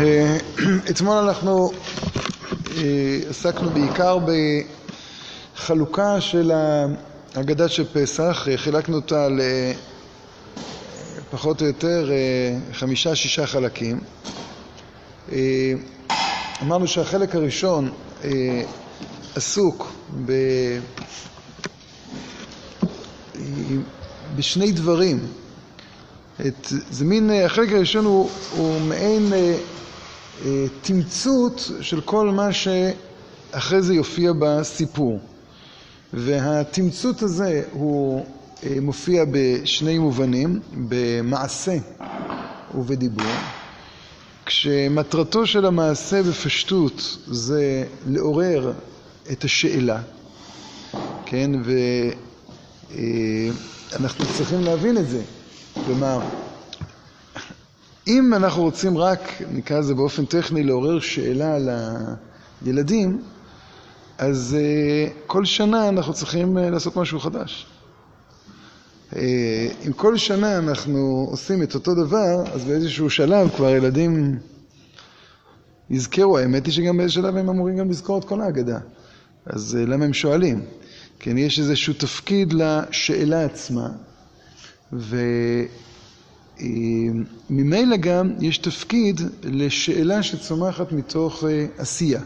אה, אתמול אנחנו אה, עסקנו בעיקר בחלוקה של ההגדה של פסח, אה, חילקנו אותה לפחות או יותר חמישה-שישה חלקים. אמרנו שהחלק הראשון עסוק ב... בשני דברים. את, זה מין, החלק הראשון הוא, הוא מעין תמצות של כל מה שאחרי זה יופיע בסיפור. והתמצות הזה הוא אה, מופיע בשני מובנים, במעשה ובדיבור. כשמטרתו של המעשה בפשטות זה לעורר את השאלה, כן, ואנחנו אה, צריכים להבין את זה. כלומר, אם אנחנו רוצים רק, נקרא לזה באופן טכני, לעורר שאלה לילדים, אז uh, כל שנה אנחנו צריכים uh, לעשות משהו חדש. Uh, אם כל שנה אנחנו עושים את אותו דבר, אז באיזשהו שלב כבר ילדים יזכרו, האמת היא שגם באיזשהו שלב הם אמורים גם לזכור את כל ההגדה. אז uh, למה הם שואלים? כן, יש איזשהו תפקיד לשאלה עצמה, ו... ממילא גם יש תפקיד לשאלה שצומחת מתוך אה, עשייה.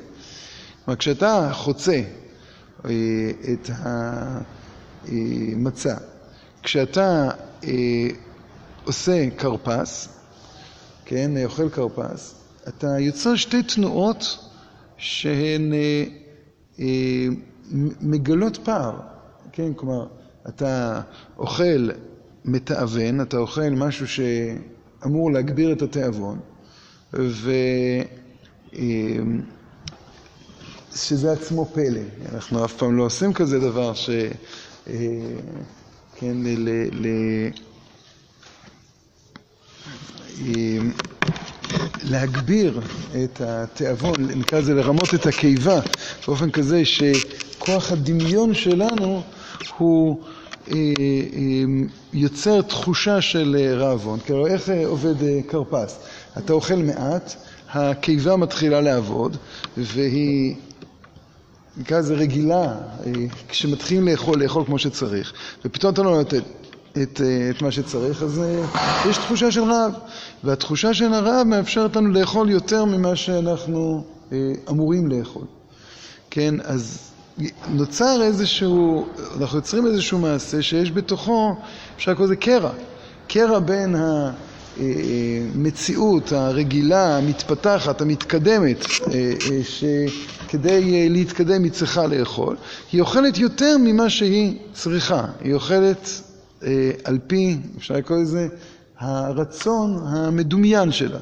כלומר, כשאתה חוצה אה, את כשאתה אה, עושה כרפס, כן, אוכל כרפס, אתה יוצר שתי תנועות שהן מגלות פער, כן, כלומר, אתה אוכל מתאבן, אתה אוכל משהו שאמור להגביר את התיאבון, ו... אמ, עצמו פלא. אנחנו אף פעם לא עושים כזה דבר ש... אה, כן, ל... ל... אמ, להגביר את התיאבון, נקרא לזה לרמות את הקיבה, באופן כזה שכוח הדמיון שלנו הוא יוצר תחושה של אה, רעבון. כלומר, איך עובד כרפס? אתה אוכל מעט, הקיבה מתחילה לעבוד, והיא, נקרא לזה רגילה, כשמתחילים לאכול, לאכול כמו שצריך, ופתאום אתה לא נותן את, את מה שצריך, אז יש תחושה של רעב. והתחושה של הרעב מאפשרת לנו לאכול יותר ממה שאנחנו אמורים לאכול. כן, אז נוצר איזשהו, אנחנו יוצרים איזשהו מעשה שיש בתוכו, אפשר לקרוא לזה קרע. קרע בין המציאות הרגילה, המתפתחת, המתקדמת, אה, אה, שכדי אה, להתקדם היא צריכה לאכול. היא אוכלת יותר ממה שהיא צריכה. היא אוכלת על פי, אפשר לקרוא לזה, הרצון המדומיין שלה.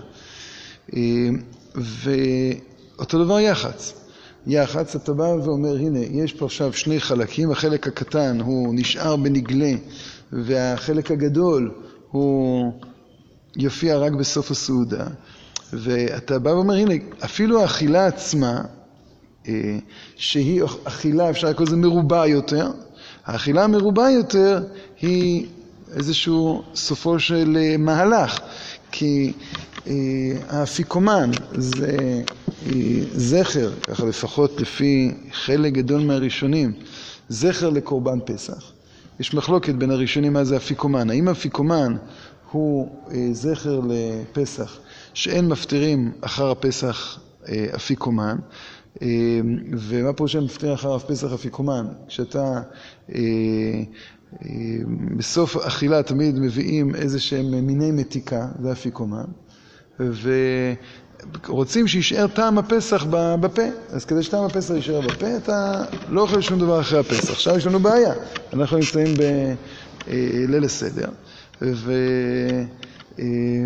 ואותו דבר יח"צ. יח"צ, אתה בא ואומר, הנה, יש פה עכשיו שני חלקים, החלק הקטן הוא נשאר בנגלה, והחלק הגדול הוא יופיע רק בסוף הסעודה, ואתה בא ואומר, הנה, אפילו האכילה עצמה, אה, שהיא אכילה, אפשר לקרוא לזה מרובה יותר, האכילה המרובה יותר היא איזשהו סופו של אה, מהלך, כי אה, האפיקומן זה זכר, ככה לפחות לפי חלק גדול מהראשונים, זכר לקורבן פסח. יש מחלוקת בין הראשונים מה זה אפיקומן. האם אפיקומן הוא אה, זכר לפסח שאין מפטירים אחר הפסח אפיקומן, ומה פירוש שאין מפטירים אחר הפסח אפיקומן? כשאתה בסוף אכילה תמיד מביאים איזה שהם מיני מתיקה, זה אפיקומן. ורוצים שישאר טעם הפסח בפה. אז כדי שטעם הפסח יישאר בפה, אתה לא אוכל שום דבר אחרי הפסח. עכשיו יש לנו בעיה, אנחנו נמצאים בליל הסדר,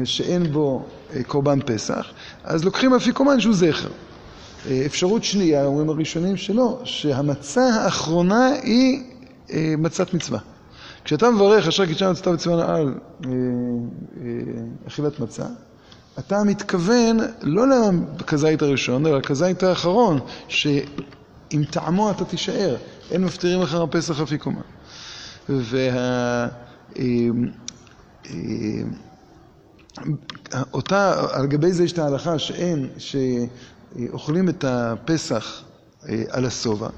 ושאין בו קורבן פסח, אז לוקחים אפיקומן שהוא זכר. אפשרות שנייה, אומרים הראשונים שלא, שהמצה האחרונה היא מצת מצווה. כשאתה מברך אשר קידשנו מצווה מצווה על אכילת מצה, אתה מתכוון לא לכזית הראשון, אלא לכזית האחרון, שעם טעמו אתה תישאר. אין מפטירים אחר הפסח אפיקומן. וה... אמ, אמ, אותה, על גבי זה יש את ההלכה שאין, שאוכלים את הפסח אה, על השובע,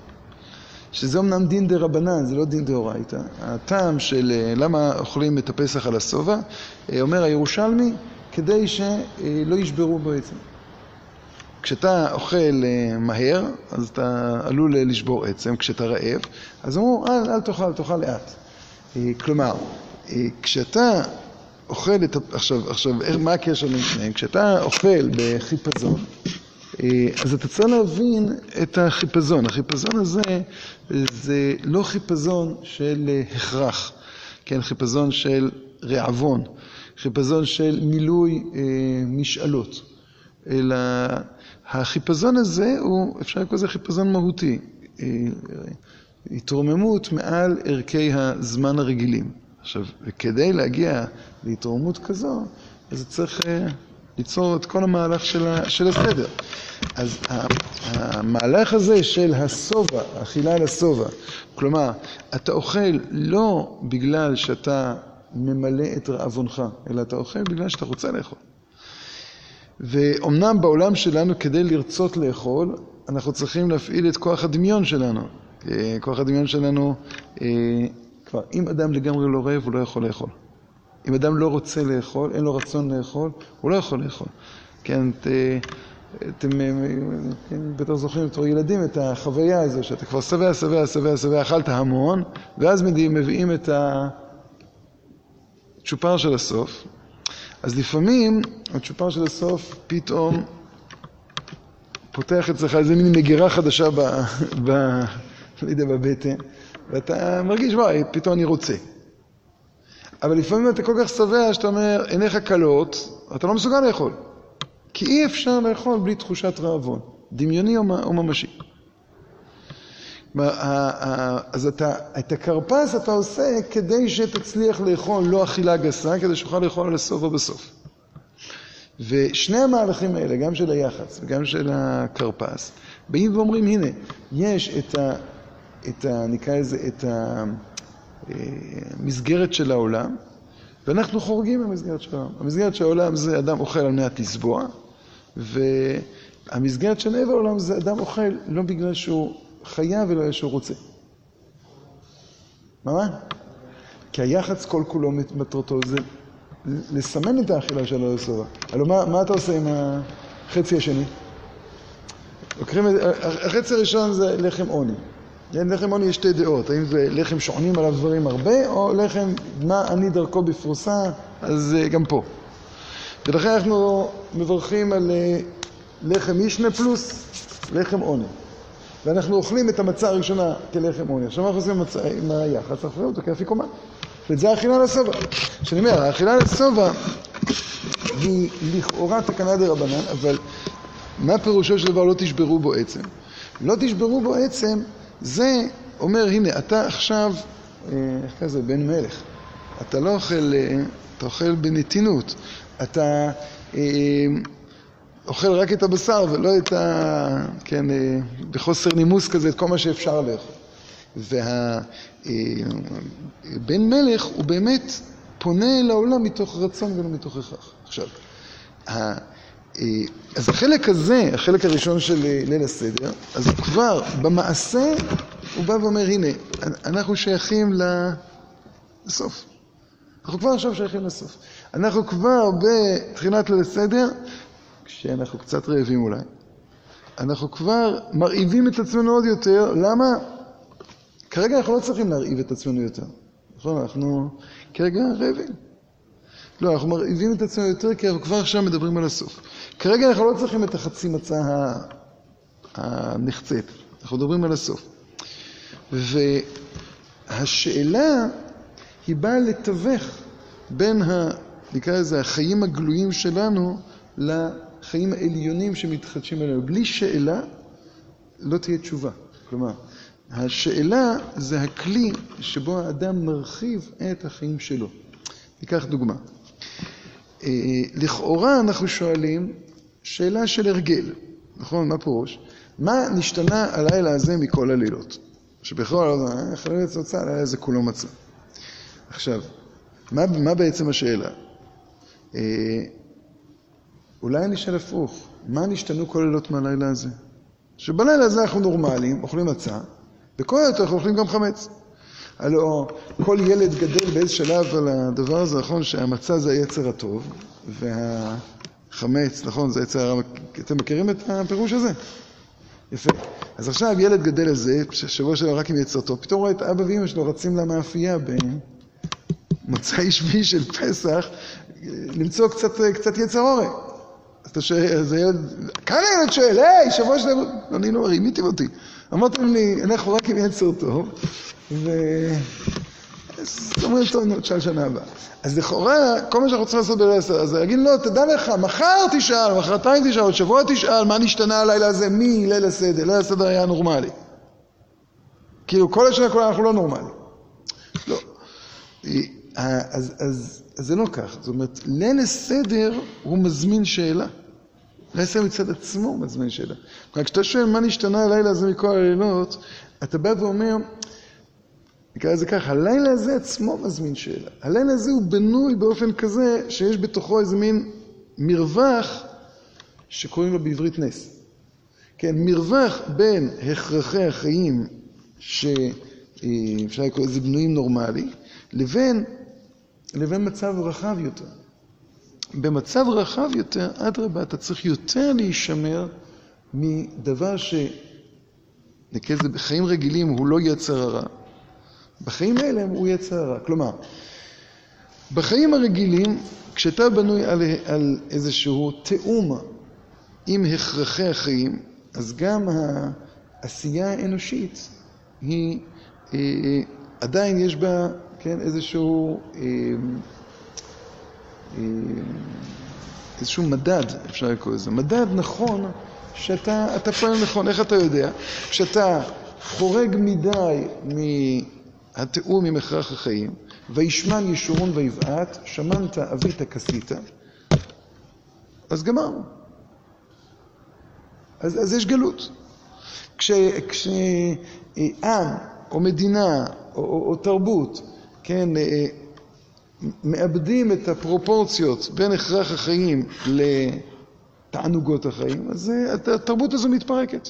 שזה אמנם דין דה רבנן, זה לא דין דה אורייתא. הטעם של אה, למה אוכלים את הפסח על השובע, אה, אומר הירושלמי, כדי שלא ישברו בו עצם. כשאתה אוכל מהר, אז אתה עלול לשבור עצם, כשאתה רעב, אז אמרו, אל, אל תאכל, תאכל לאט. כלומר, כשאתה אוכל את... עכשיו, עכשיו, מה הקשר בין שניהם? כשאתה אוכל בחיפזון, אה, אז אתה צריך להבין את החיפזון. החיפזון הזה זה לא חיפזון של הכרח, כן? חיפזון של רעבון, חיפזון של מילוי אה, משאלות, אלא החיפזון הזה הוא, אפשר לקרוא לזה חיפזון מהותי, אה, התרוממות מעל ערכי הזמן הרגילים. עכשיו, וכדי להגיע להתרוממות כזו, אז צריך uh, ליצור את כל המהלך של, ה, של הסדר. אז המהלך הזה של השובע, אכילה על השובע, כלומר, אתה אוכל לא בגלל שאתה ממלא את רעבונך, אלא אתה אוכל בגלל שאתה רוצה לאכול. ואומנם בעולם שלנו, כדי לרצות לאכול, אנחנו צריכים להפעיל את כוח הדמיון שלנו. אה, כוח הדמיון שלנו אה, כבר, אם אדם לגמרי לא רעב, הוא לא יכול לאכול. אם אדם לא רוצה לאכול, אין לו רצון לאכול, הוא לא יכול לאכול. כן, ת, אתם כן, בטח זוכרים בתור ילדים את החוויה הזו, שאתה כבר שבע, שבע, שבע, שבע, אכלת המון, ואז מביאים את הצ'ופר של הסוף. אז לפעמים הצ'ופר של הסוף פתאום פותח אצלך איזה מין מגירה חדשה ב... ב... לא יודע, בבטן. ואתה מרגיש, וואי, פתאום אני רוצה. אבל לפעמים אתה כל כך שבע שאתה אומר, עיניך כלות, אתה לא מסוגל לאכול. כי אי אפשר לאכול בלי תחושת רעבון, דמיוני או ממשי. אז אתה, את הכרפס אתה עושה כדי שתצליח לאכול לא אכילה גסה, כדי שתוכל לאכול על הסוף או בסוף. ושני המהלכים האלה, גם של היח"צ וגם של הכרפס, באים ואומרים, הנה, יש את ה... את ה... נקרא לזה, את המסגרת של העולם, ואנחנו חורגים מהמסגרת של העולם. המסגרת של העולם זה אדם אוכל על מנת לסבוע, והמסגרת של עבר העולם זה אדם אוכל לא בגלל שהוא חייב, אלא שהוא רוצה. מה? כי היח"צ כל כולו מטרתו זה לסמן את האכילה של הסובה. הלוא מה, מה אתה עושה עם החצי השני? לוקחים, החצי הראשון זה לחם עוני. לחם עוני יש שתי דעות, האם זה לחם שעונים עליו דברים הרבה, או לחם מה אני דרכו בפרוסה, אז אה, גם פה. ולכן אנחנו מברכים על אה, לחם משנה פלוס לחם עוני. ואנחנו אוכלים את המצה הראשונה כלחם עוני. עכשיו מה אנחנו עושים עם היחס? אנחנו אוכלים אותו כאפיקומן. וזה האכילה לסובה. כשאני אומר, האכילה לסובה היא לכאורה תקנה דה רבנן, אבל מה פירושו של דבר לא תשברו בו עצם? לא תשברו בו עצם זה אומר, הנה, אתה עכשיו, אה, איך קוראים לזה, בן מלך. אתה לא אוכל, אה, אתה אוכל בנתינות. אתה אה, אוכל רק את הבשר ולא את ה... כן, בחוסר נימוס כזה, את כל מה שאפשר לאכול. והבן מלך הוא באמת פונה לעולם מתוך רצון ולא מתוך הכרח. עכשיו, אז החלק הזה, החלק הראשון של ליל הסדר, אז כבר במעשה הוא בא ואומר, הנה, אנחנו שייכים לסוף. אנחנו כבר עכשיו שייכים לסוף. אנחנו כבר בתחילת ליל הסדר, כשאנחנו קצת רעבים אולי, אנחנו כבר מרעיבים את עצמנו עוד יותר, למה? כרגע אנחנו לא צריכים להרעיב את עצמנו יותר. נכון? אנחנו כרגע רעבים. לא, אנחנו מרעיבים את עצמנו יותר כי אנחנו כבר עכשיו מדברים על הסוף. כרגע אנחנו לא צריכים את החצי מצה הנחצית, אנחנו מדברים על הסוף. והשאלה היא באה לתווך בין, ה, נקרא לזה, החיים הגלויים שלנו לחיים העליונים שמתחדשים עלינו. בלי שאלה לא תהיה תשובה. כלומר, השאלה זה הכלי שבו האדם מרחיב את החיים שלו. ניקח דוגמה. אה, לכאורה אנחנו שואלים שאלה של הרגל, נכון? מה פירוש? מה נשתנה הלילה הזה מכל הלילות? שבכל חלל הצוצה, הלילה הזה כולו מצה. עכשיו, מה, מה בעצם השאלה? אולי אני אשאל הפוך, מה נשתנו כל לילות מהלילה הזה? שבלילה הזה אנחנו נורמליים, אוכלים מצה, וכל היותר אנחנו אוכלים גם חמץ. הלוא כל ילד גדל באיזה שלב על הדבר הזה, נכון, שהמצה זה היצר הטוב, והחמץ, נכון, זה היצר הרע. אתם מכירים את הפירוש הזה? יפה. אז עכשיו ילד גדל לזה, שבוע שלו רק עם יצר טוב, פתאום רואה את אבא ואמא שלו רצים למאפייה במוצאי שביעי של פסח, למצוא קצת, קצת יצר אורן. אז אתה שואל, אז הילד, כאן הילד שואל, היי, שבוע שלנו, אני לא רימיתם אותי. אמרתם לי, אנחנו רק עם יצר טוב, ו... אז אומרים, טוב, תשאל שנה הבאה. אז לכאורה, כל מה שאנחנו צריכים לעשות בליל הסדר, אז להגיד, לא, תדע לך, מחר תשאל, מחרתיים תשאל, עוד שבוע תשאל, מה נשתנה הלילה הזה מליל הסדר? ליל הסדר היה נורמלי. כאילו, כל השנה כולה אנחנו לא נורמלי. לא. אז, אז, אז זה לא כך. זאת אומרת, ליל הסדר הוא מזמין שאלה. ליל הסדר מצד עצמו הוא מזמין שאלה. כלומר, כשאתה שואל מה נשתנה הלילה הזה מכל הלילות, אתה בא ואומר, נקרא לזה ככה, הלילה הזה עצמו מזמין שאלה. הלילה הזה הוא בנוי באופן כזה שיש בתוכו איזה מין מרווח שקוראים לו בעברית נס. כן, מרווח בין הכרחי החיים שאפשר לקרוא לזה בנויים נורמלי, לבין, לבין מצב רחב יותר. במצב רחב יותר, אדרבה, אתה צריך יותר להישמר מדבר ש... נקרא לזה בחיים רגילים הוא לא יצר הרע. בחיים האלה הוא יצר הרע. כלומר, בחיים הרגילים, כשאתה בנוי על, על איזשהו תיאום עם הכרחי החיים, אז גם העשייה האנושית היא, אה, עדיין יש בה, כן, איזשהו, אה, אה, איזשהו מדד, אפשר לקרוא לזה. מדד נכון שאתה פועל נכון. איך אתה יודע? כשאתה חורג מדי מהתיאום עם הכרח החיים, וישמן ישורון ויבעט, שמנת אבית כסית, אז גמרנו. אז, אז יש גלות. כשעם או מדינה או, או, או תרבות, כן, אה, מאבדים את הפרופורציות בין הכרח החיים לתענוגות החיים, אז התרבות הזו מתפרקת.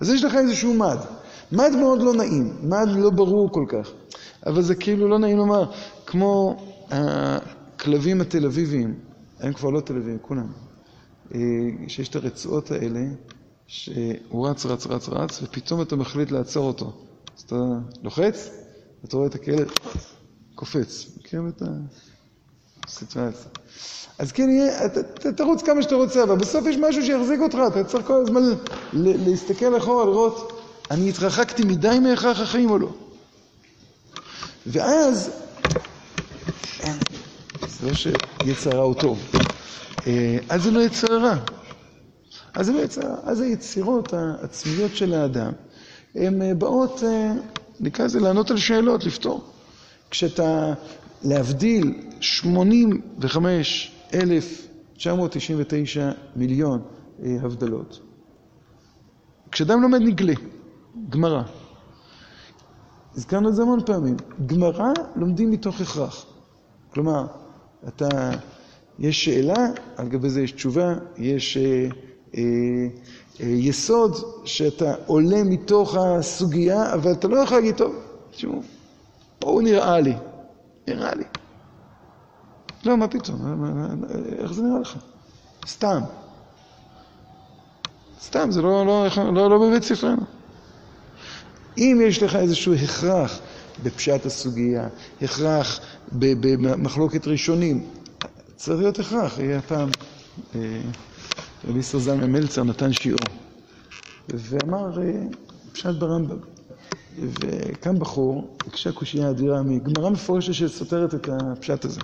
אז יש לך איזשהו מד. מד מאוד לא נעים, מד לא ברור כל כך, אבל זה כאילו לא נעים לומר, כמו הכלבים התל אביביים, הם כבר לא תל אביבים, כולם, אה, שיש את הרצועות האלה, שהוא רץ, רץ, רץ, רץ, ופתאום אתה מחליט לעצור אותו. אז אתה לוחץ, ואתה רואה את הכלב קופץ. מכירים את הסיטואציה? אז כן, תרוץ כמה שאתה רוצה, אבל בסוף יש משהו שיחזיק אותך, אתה צריך כל הזמן להסתכל אחורה, לראות, אני התרחקתי מדי מהכרח החיים או לא. ואז, זה לא שיצר רע הוא טוב, אה, אז זה לא יצר רע. אז זה לא יצר רע. אז היצירות העצמיות של האדם, הן אה, באות, אה, נקרא לזה, לענות על שאלות, לפתור. כשאתה, להבדיל 85,999 מיליון הבדלות, כשאדם לומד נגלה, גמרא, הזכרנו את זה המון פעמים, גמרא לומדים מתוך הכרח. כלומר, אתה, יש שאלה, על גבי זה יש תשובה, יש אה, אה, אה, יסוד שאתה עולה מתוך הסוגיה, אבל אתה לא יכול להגיד, טוב, תשמעו, פה הוא נראה לי, נראה לי. לא, מה פתאום, איך זה נראה לך? סתם. סתם, זה לא, לא, לא, לא בבית ספרנו. אם יש לך איזשהו הכרח בפשט הסוגיה, הכרח במחלוקת ראשונים, צריך להיות הכרח. היה פעם, אה, רבי ישראל זלמן מלצר נתן שיעור, ואמר אה, פשט ברמב"ם. וקם בחור, הקשה קושייה אדירה מגמרא מפורשת שסותרת את הפשט הזה.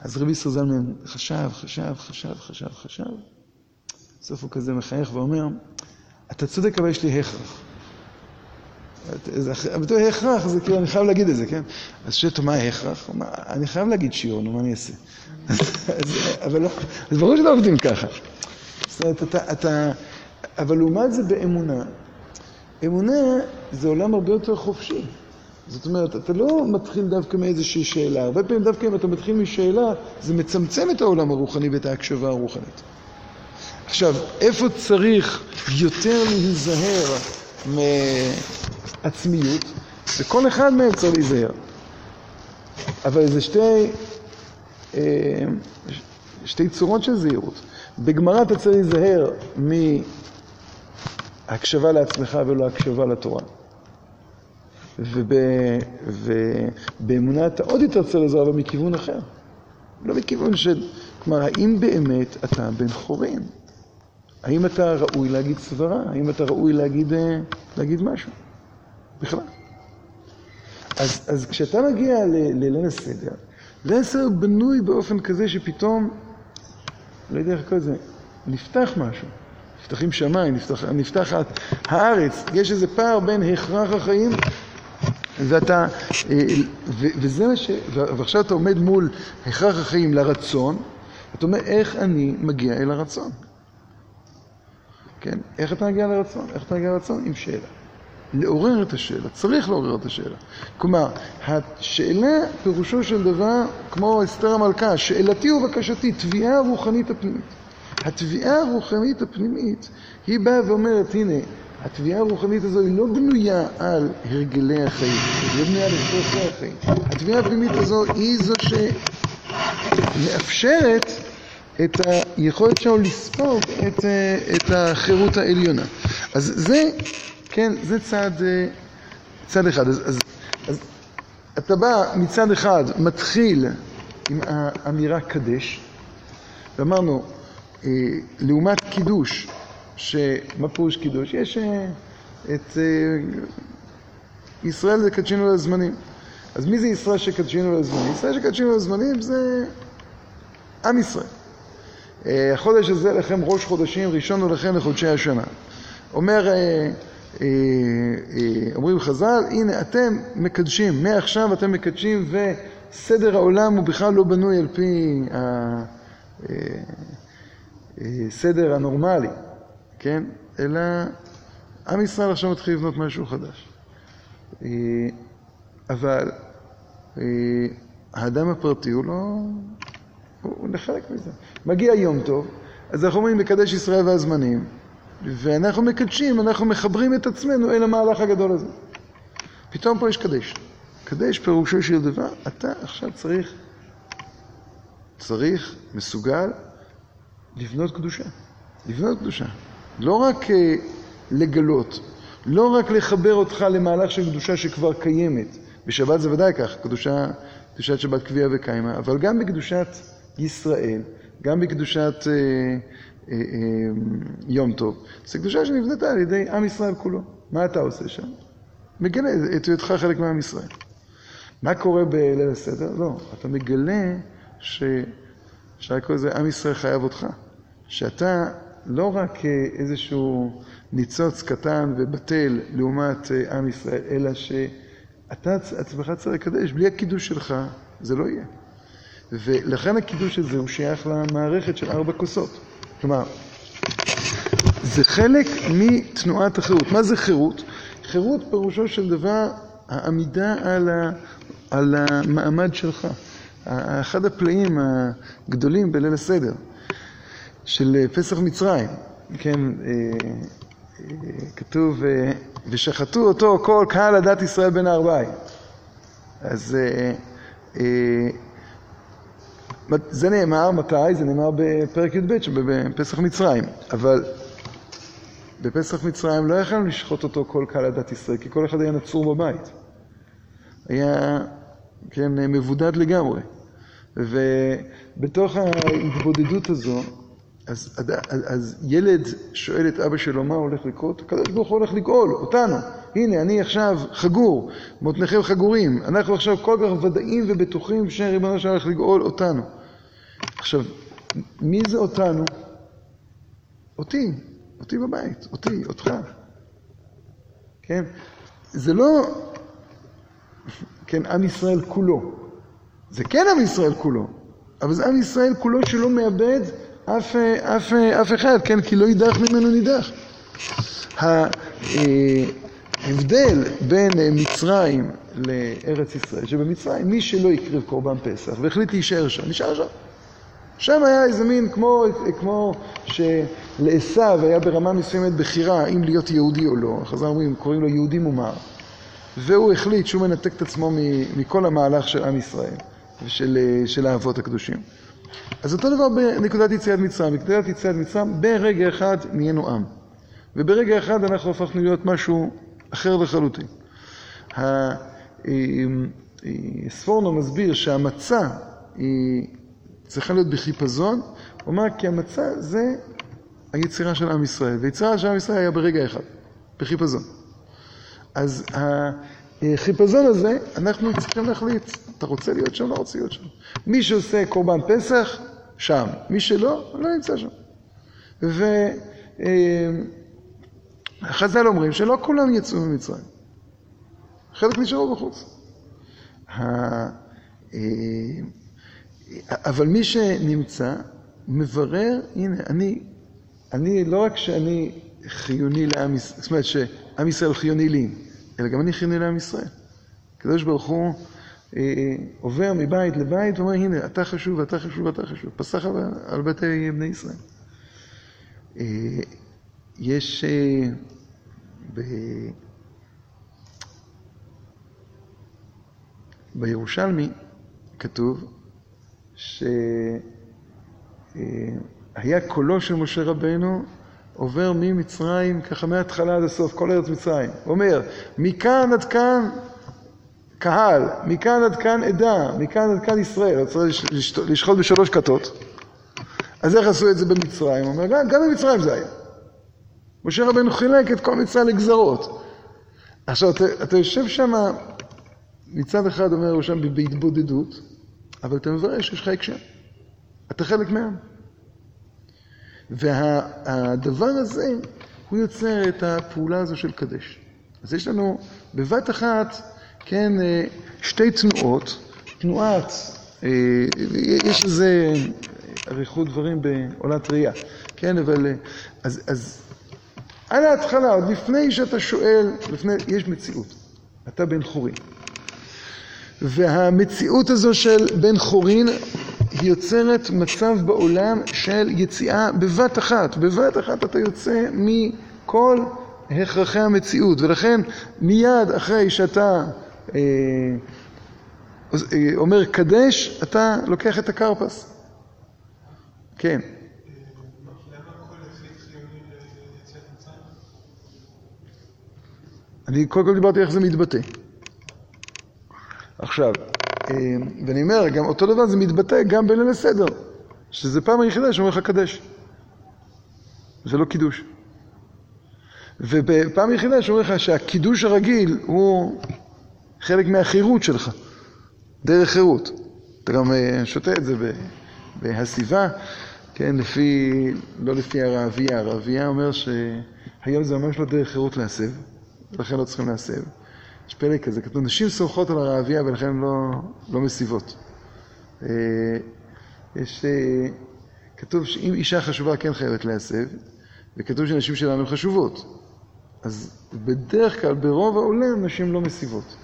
אז רבי ישראל זלמן חשב, חשב, חשב, חשב, חשב, בסוף הוא כזה מחייך ואומר, אתה צודק אבל יש לי הכרח. הביטוי הכרח, זה כאילו, אני חייב להגיד את זה, כן? אז שואל אותו, מה ההכרח? אני חייב להגיד שיעור, נו, מה אני אעשה? אבל לא, אז ברור שלא עובדים ככה. זאת אומרת, אתה, אתה, אבל לעומת זה באמונה, אמונה זה עולם הרבה יותר חופשי. זאת אומרת, אתה לא מתחיל דווקא מאיזושהי שאלה. הרבה פעמים דווקא אם אתה מתחיל משאלה, זה מצמצם את העולם הרוחני ואת ההקשבה הרוחנית. עכשיו, איפה צריך יותר להיזהר מעצמיות? וכל אחד מהם צריך להיזהר. אבל זה שתי, אה, שתי צורות של זהירות. בגמרא אתה צריך להיזהר מהקשבה לעצמך ולא הקשבה לתורה. ובאמונה אתה עוד יותר צריך להיזהר, אבל מכיוון אחר. לא מכיוון של... כלומר, האם באמת אתה בן חורין? האם אתה ראוי להגיד סברה? האם אתה ראוי להגיד, אה, להגיד משהו? בכלל. אז, אז כשאתה מגיע לליל הסדר, ליל הסדר בנוי באופן כזה שפתאום, לא יודע איך לקרוא לזה, נפתח משהו. נפתחים שמיים, נפתח, נפתחת הארץ. יש איזה פער בין הכרח החיים ואתה, אה, ו, וזה מה ש... ועכשיו אתה עומד מול הכרח החיים לרצון, אתה אומר, איך אני מגיע אל הרצון? כן? איך אתה מגיע לרצון? איך אתה מגיע לרצון? עם שאלה. לעורר את השאלה, צריך לעורר את השאלה. כלומר, השאלה פירושו של דבר, כמו אסתר המלכה, שאלתי ובקשתי, תביעה רוחנית הפנימית. התביעה הרוחנית הפנימית, היא באה ואומרת, הנה, התביעה הרוחנית הזו היא לא בנויה על הרגלי החיים, היא לא בנויה על הרגלי החיים. התביעה הפנימית הזו היא זו שמאפשרת את היכולת שלנו לספוג את, את החירות העליונה. אז זה, כן, זה צד, צד אחד. אז, אז, אז אתה בא מצד אחד, מתחיל עם האמירה קדש, ואמרנו, אה, לעומת קידוש, שמה פירוש קידוש? יש אה, את אה, ישראל זה קדשינו לזמנים. אז מי זה ישראל שקדשינו לזמנים? ישראל שקדשינו לזמנים זה עם ישראל. אה, החודש הזה לכם ראש חודשים, ראשון הוא לכם לחודשי השנה. אומר, אומרים חז"ל, הנה אתם מקדשים, מעכשיו אתם מקדשים וסדר העולם הוא בכלל לא בנוי על פי הסדר הנורמלי. כן? אלא עם ישראל עכשיו מתחיל לבנות משהו חדש. אה, אבל אה, האדם הפרטי הוא לא... הוא לחלק מזה. מגיע יום טוב, אז אנחנו אומרים מקדש ישראל והזמנים, ואנחנו מקדשים, אנחנו מחברים את עצמנו אל המהלך הגדול הזה. פתאום פה יש קדש. קדש פירושו של דבר, אתה עכשיו צריך, צריך, מסוגל, לבנות קדושה. לבנות קדושה. לא רק אה, לגלות, לא רק לחבר אותך למהלך של קדושה שכבר קיימת, בשבת זה ודאי כך, קדושה, קדושת שבת קביעה וקיימה, אבל גם בקדושת ישראל, גם בקדושת אה, יום טוב. זו קדושה שנבנתה על ידי עם ישראל כולו. מה אתה עושה שם? מגלה את היותך חלק מעם ישראל. מה קורה בליל הסדר? לא, אתה מגלה ש... אפשר לקרוא לזה עם ישראל חייב אותך. שאתה לא רק אה, איזשהו ניצוץ קטן ובטל לעומת אה, עם ישראל, אלא שאתה עצמך צריך לקדש, בלי הקידוש שלך זה לא יהיה. ולכן הקידוש הזה הוא שייך למערכת של ארבע כוסות. כלומר, זה חלק מתנועת החירות. מה זה חירות? חירות פירושו של דבר העמידה על, ה, על המעמד שלך. אחד הפלאים הגדולים בליל הסדר. של אה, פסח מצרים, כן, אה, אה, כתוב, ושחטו אותו כל קהל הדת ישראל בין הארבעיים. אז זה נאמר מתי? זה נאמר בפרק י"ב בפסח מצרים, אבל בפסח מצרים לא יכולנו לשחוט אותו כל קהל הדת ישראל, כי כל אחד היה נצור בבית. היה, כן, מבודד לגמרי. ובתוך ההתבודדות הזו, אז, אז, אז ילד שואל את אבא שלו מה הולך לקרות, הקדוש ברוך הוא הולך לגאול אותנו. הנה, אני עכשיו חגור, מותניכם חגורים. אנחנו עכשיו כל כך ודאים ובטוחים שריבונו שלנו הולך לגאול אותנו. עכשיו, מי זה אותנו? אותי, אותי בבית, אותי, אותך. כן? זה לא, כן, עם ישראל כולו. זה כן עם ישראל כולו, אבל זה עם ישראל כולו שלא מאבד אף, אף, אף אחד, כן? כי לא יידח ממנו נידח. ההבדל בין מצרים לארץ ישראל, שבמצרים מי שלא הקריב קורבן פסח והחליט להישאר שם, נשאר שם. שם היה איזה מין, כמו, כמו שלעשו היה ברמה מסוימת בחירה אם להיות יהודי או לא, חז"ל אומרים, קוראים לו יהודי מומר. והוא החליט שהוא מנתק את עצמו מכל המהלך של עם ישראל ושל האבות הקדושים. אז אותו דבר בנקודת יציאת מצרים. בנקודת יציאת מצרים, ברגע אחד נהיינו עם. וברגע אחד אנחנו הפכנו להיות משהו אחר לחלוטין. ספורנו מסביר שהמצה היא צריכה להיות בחיפזון, הוא אומר כי המצה זה היצירה של עם ישראל, והיצירה של עם ישראל היה ברגע אחד, בחיפזון. אז החיפזון הזה, אנחנו צריכים להחליט, אתה רוצה להיות שם, לא רוצה להיות שם. מי שעושה קורבן פסח, שם. מי שלא, לא נמצא שם. וחז"ל אומרים שלא כולם יצאו ממצרים. חלק נשארו בחוץ. אבל מי שנמצא, מברר, הנה, אני, אני, לא רק שאני חיוני לעם ישראל, זאת אומרת שעם ישראל חיוני לי, אלא גם אני חיוני לעם ישראל. הקדוש ברוך הוא אה, עובר מבית לבית ואומר, הנה, אתה חשוב, אתה חשוב, אתה חשוב. פסח על בתי בני ישראל. אה, יש אה, ב... בירושלמי כתוב שהיה קולו של משה רבנו עובר ממצרים, ככה מההתחלה עד הסוף, כל ארץ מצרים. הוא אומר, מכאן עד כאן קהל, מכאן עד כאן עדה, מכאן עד כאן ישראל, אתה צריך לשחוט בשלוש כתות. אז איך עשו את זה במצרים? הוא אומר, גם, גם במצרים זה היה. משה רבנו חילק את כל מצרים לגזרות. עכשיו, אתה, אתה יושב שם, מצד אחד אומר הוא שם בהתבודדות, אבל אתה מברר שיש לך הקשר. אתה חלק מהעם. והדבר הזה, הוא יוצר את הפעולה הזו של קדש. אז יש לנו בבת אחת כן, אה, שתי תנועות, תנועת, אה, יש איזה אריכות דברים בעולת ראייה, כן, אבל, אה, אז, אז על ההתחלה, עוד לפני שאתה שואל, לפני, יש מציאות, אתה בן חורין. והמציאות הזו של בן חורין היא יוצרת מצב בעולם של יציאה בבת אחת, בבת אחת אתה יוצא מכל הכרחי המציאות, ולכן מיד אחרי שאתה אומר קדש, אתה לוקח את הקרפס. כן. אני קודם כל דיברתי איך זה מתבטא. עכשיו, אה, ואני אומר, גם אותו דבר זה מתבטא גם בליל הסדר, שזה פעם היחידה שאומר לך קדש. זה לא קידוש. ובפעם היחידה שאומר לך שהקידוש הרגיל הוא חלק מהחירות שלך, דרך חירות. אתה גם אה, שותה את זה בהסיבה, כן, לפי, לא לפי הרעבייה. הרעבייה אומר שהיום זה ממש לא דרך חירות להסב, ולכן לא צריכים להסב. יש פלא כזה, כתוב, נשים סומכות על הרעבייה ולכן לא, לא מסיבות. אה, יש, אה, כתוב שאם אישה חשובה כן חייבת להסב, וכתוב שנשים שלנו חשובות. אז בדרך כלל, ברוב העולם, נשים לא מסיבות.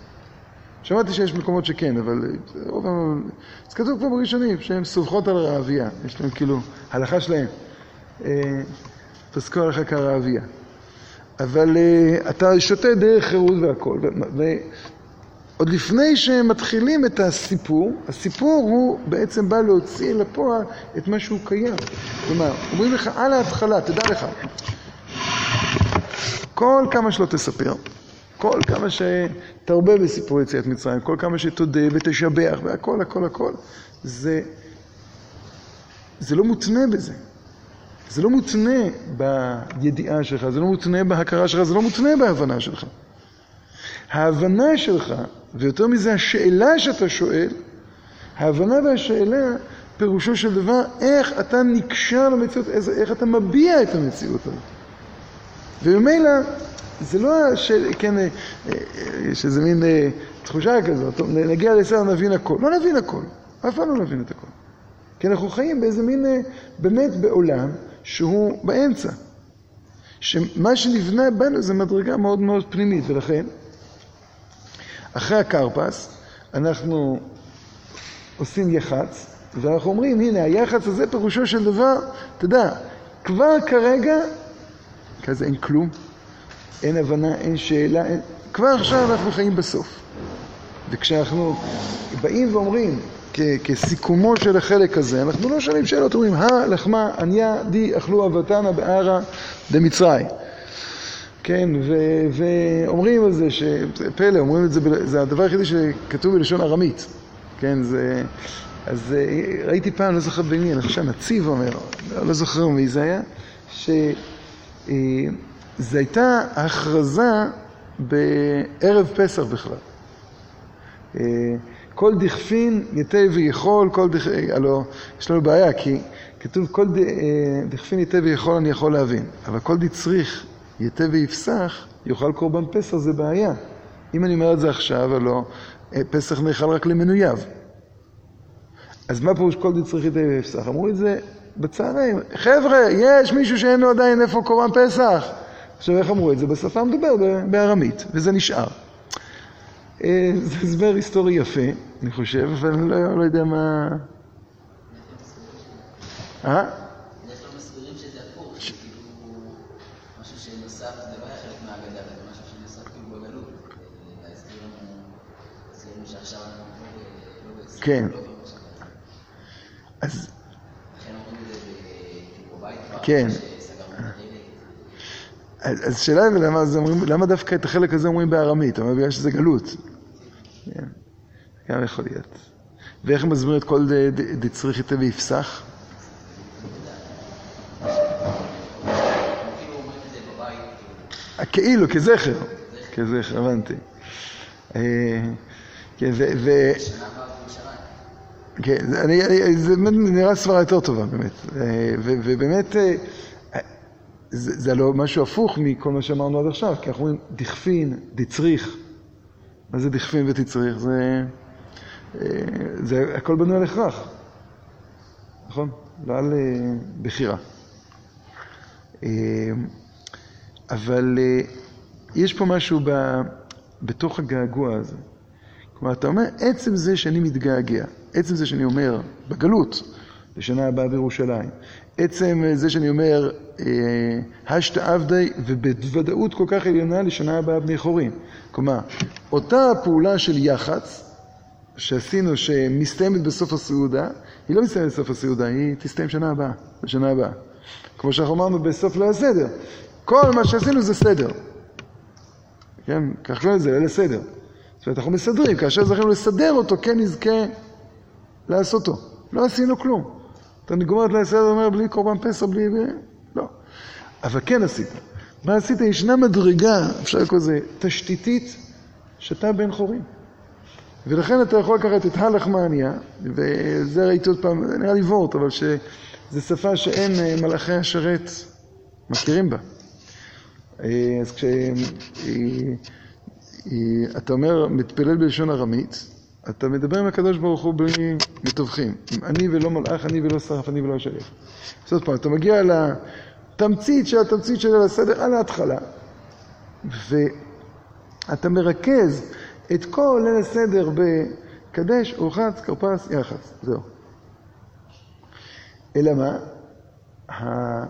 שמעתי שיש מקומות שכן, אבל רוב ה... אז כתוב כבר בראשונים שהן סובחות על הרעבייה, יש להם כאילו, הלכה שלהם. אה, פסקו הלכה כרעבייה. אבל uh, אתה שותה דרך חירות והכל. ועוד לפני שהם מתחילים את הסיפור, הסיפור הוא בעצם בא להוציא לפועל את מה שהוא קיים. כלומר, אומרים לך על ההתחלה, תדע לך, כל כמה שלא תספר, כל כמה שתרבה בסיפור יציאת מצרים, כל כמה שתודה ותשבח והכל, הכל, הכל, זה, זה לא מותנה בזה. זה לא מותנה בידיעה שלך, זה לא מותנה בהכרה שלך, זה לא מותנה בהבנה שלך. ההבנה שלך, ויותר מזה השאלה שאתה שואל, ההבנה והשאלה פירושו של דבר איך אתה נקשר למציאות, איך אתה מביע את המציאות הזאת. וממילא זה לא של, כן, אה, אה, יש איזה מין אה, תחושה כזאת, נגיע לסדר נבין הכל. לא נבין הכל, אף פעם לא נבין את הכל. כי אנחנו חיים באיזה מין, באמת בעולם שהוא באמצע. שמה שנבנה בנו זה מדרגה מאוד מאוד פנימית, ולכן אחרי הכרפס אנחנו עושים יח"צ, ואנחנו אומרים, הנה, היח"צ הזה פירושו של דבר, אתה יודע, כבר כרגע, כזה אין כלום, אין הבנה, אין שאלה, אין... כבר עכשיו אנחנו חיים בסוף. וכשאנחנו באים ואומרים, כ- כסיכומו של החלק הזה, אנחנו לא שואלים שאלות, אומרים, הלחמה עניה די אכלו אבתנה בערה דמצרים. כן, ו- ואומרים על זה, שפלא, אומרים את זה, זה הדבר היחידי שכתוב בלשון ארמית. כן, זה... אז אה, ראיתי פעם, לא זוכר במי, אני חושב שהנציב אומר, לא, לא זוכר מי זה היה, שזו אה, הייתה הכרזה בערב פסח בכלל. אה, כל דכפין יתה ויכול, כל דכ... הלוא יש לנו בעיה, כי כתוב כל דכפין יתה ויכול אני יכול להבין, אבל כל דצריך יתה ויפסח, יאכל קורבן פסח זה בעיה. אם אני אומר את זה עכשיו, הלוא פסח נאכל רק למנוייו. אז מה פירוש כל דצריך יתה ויפסח? אמרו את זה בצהריים. חבר'ה, יש מישהו שאין לו עדיין איפה קורבן פסח? עכשיו, איך אמרו את זה? בשפה מדובר בארמית, וזה נשאר. אה, זה הסבר היסטורי יפה, אני חושב, אבל אני לא, לא יודע מה... אה? זה לא כאילו לא. כן. אז... את זה בבית. כן. אז השאלה היא למה, למה דווקא את החלק הזה אומרים בארמית? אבל בגלל שזה גלות. כן, גם יכול להיות. ואיך הם מסבירים את כל דצריך יתה ויפסח? כאילו, כזכר. כזכר, הבנתי. אה, כן, ו... כן, זה נראה סברה יותר טובה באמת. אה, ובאמת, אה, זה, זה לא משהו הפוך מכל מה שאמרנו עד עכשיו, כי אנחנו אומרים דכפין, דצריך. מה זה דכפין ותצריך? זה, אה, זה הכל בנוי על הכרח, נכון? לא על אה, בחירה. אה, אבל יש פה משהו ב, בתוך הגעגוע הזה. כלומר, אתה אומר, עצם זה שאני מתגעגע, עצם זה שאני אומר, בגלות, לשנה הבאה בירושלים, עצם זה שאני אומר, השת עבדי, ובוודאות כל כך עליונה לשנה הבאה בני חורים. כלומר, אותה פעולה של יח"צ שעשינו, שמסתיימת בסוף הסעודה, היא לא מסתיימת בסוף הסעודה, היא תסתיים שנה הבאה, בשנה הבאה. כמו שאנחנו אמרנו בסוף ליל הסדר. כל מה שעשינו זה סדר. כן? כך קוראים לזה, ליל הסדר. זאת אומרת, אנחנו מסדרים, כאשר זכינו לסדר אותו, כן נזכה לעשותו. לא עשינו כלום. אתה גומר את ליל הסדר ואומר, בלי קורבן פסח, בלי... לא. אבל כן עשית. מה עשית? ישנה מדרגה, אפשר לקרוא לזה, תשתיתית, שאתה בן חורים. ולכן אתה יכול לקחת את הלחמניה, וזה ראיתי עוד פעם, נראה לי וורט, אבל שזו שפה שאין אה, מלאכי השרת מכירים בה. אה, אז כשאתה אומר, מתפלל בלשון ארמית, אתה מדבר עם הקדוש ברוך הוא בלי מתווכים. אני ולא מלאך, אני ולא שרף, אני ולא שליח. אז עוד פעם, אתה מגיע לתמצית של התמצית של הסדר על ההתחלה, ואתה מרכז את כל ליל הסדר בקדש, אורחץ, כרפס, יחס. זהו. אלא מה? אה,